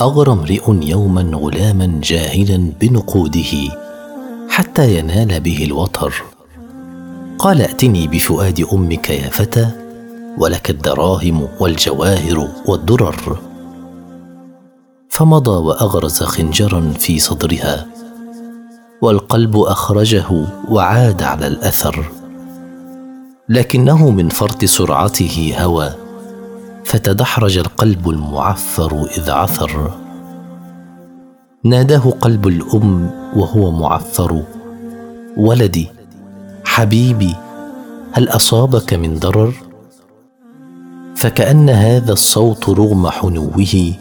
أغرى امرئ يوما غلاما جاهلا بنقوده حتى ينال به الوطر قال ائتني بفؤاد أمك يا فتى ولك الدراهم والجواهر والدرر. فمضى واغرز خنجرا في صدرها والقلب أخرجه وعاد على الأثر لكنه من فرط سرعته هوى. فتدحرج القلب المعفر إذ عثر. ناداه قلب الأم وهو معفر. ولدي حبيبي هل أصابك من ضرر؟ فكأن هذا الصوت رغم حنوه.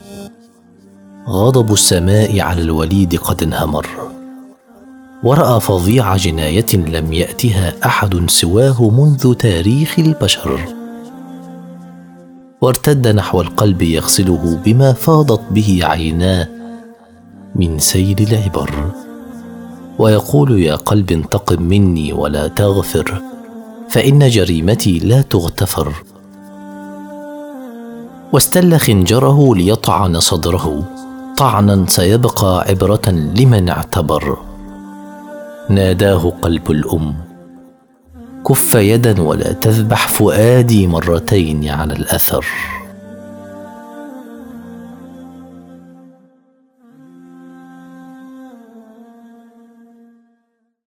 غضب السماء على الوليد قد انهمر. ورأى فظيع جناية لم يأتها أحد سواه منذ تاريخ البشر. وارتد نحو القلب يغسله بما فاضت به عيناه من سيل العبر. ويقول يا قلب انتقم مني ولا تغفر فإن جريمتي لا تغتفر. واستل خنجره ليطعن صدره. طعنا سيبقى عبرة لمن اعتبر. ناداه قلب الأم. كف يدا ولا تذبح فؤادي مرتين على الأثر.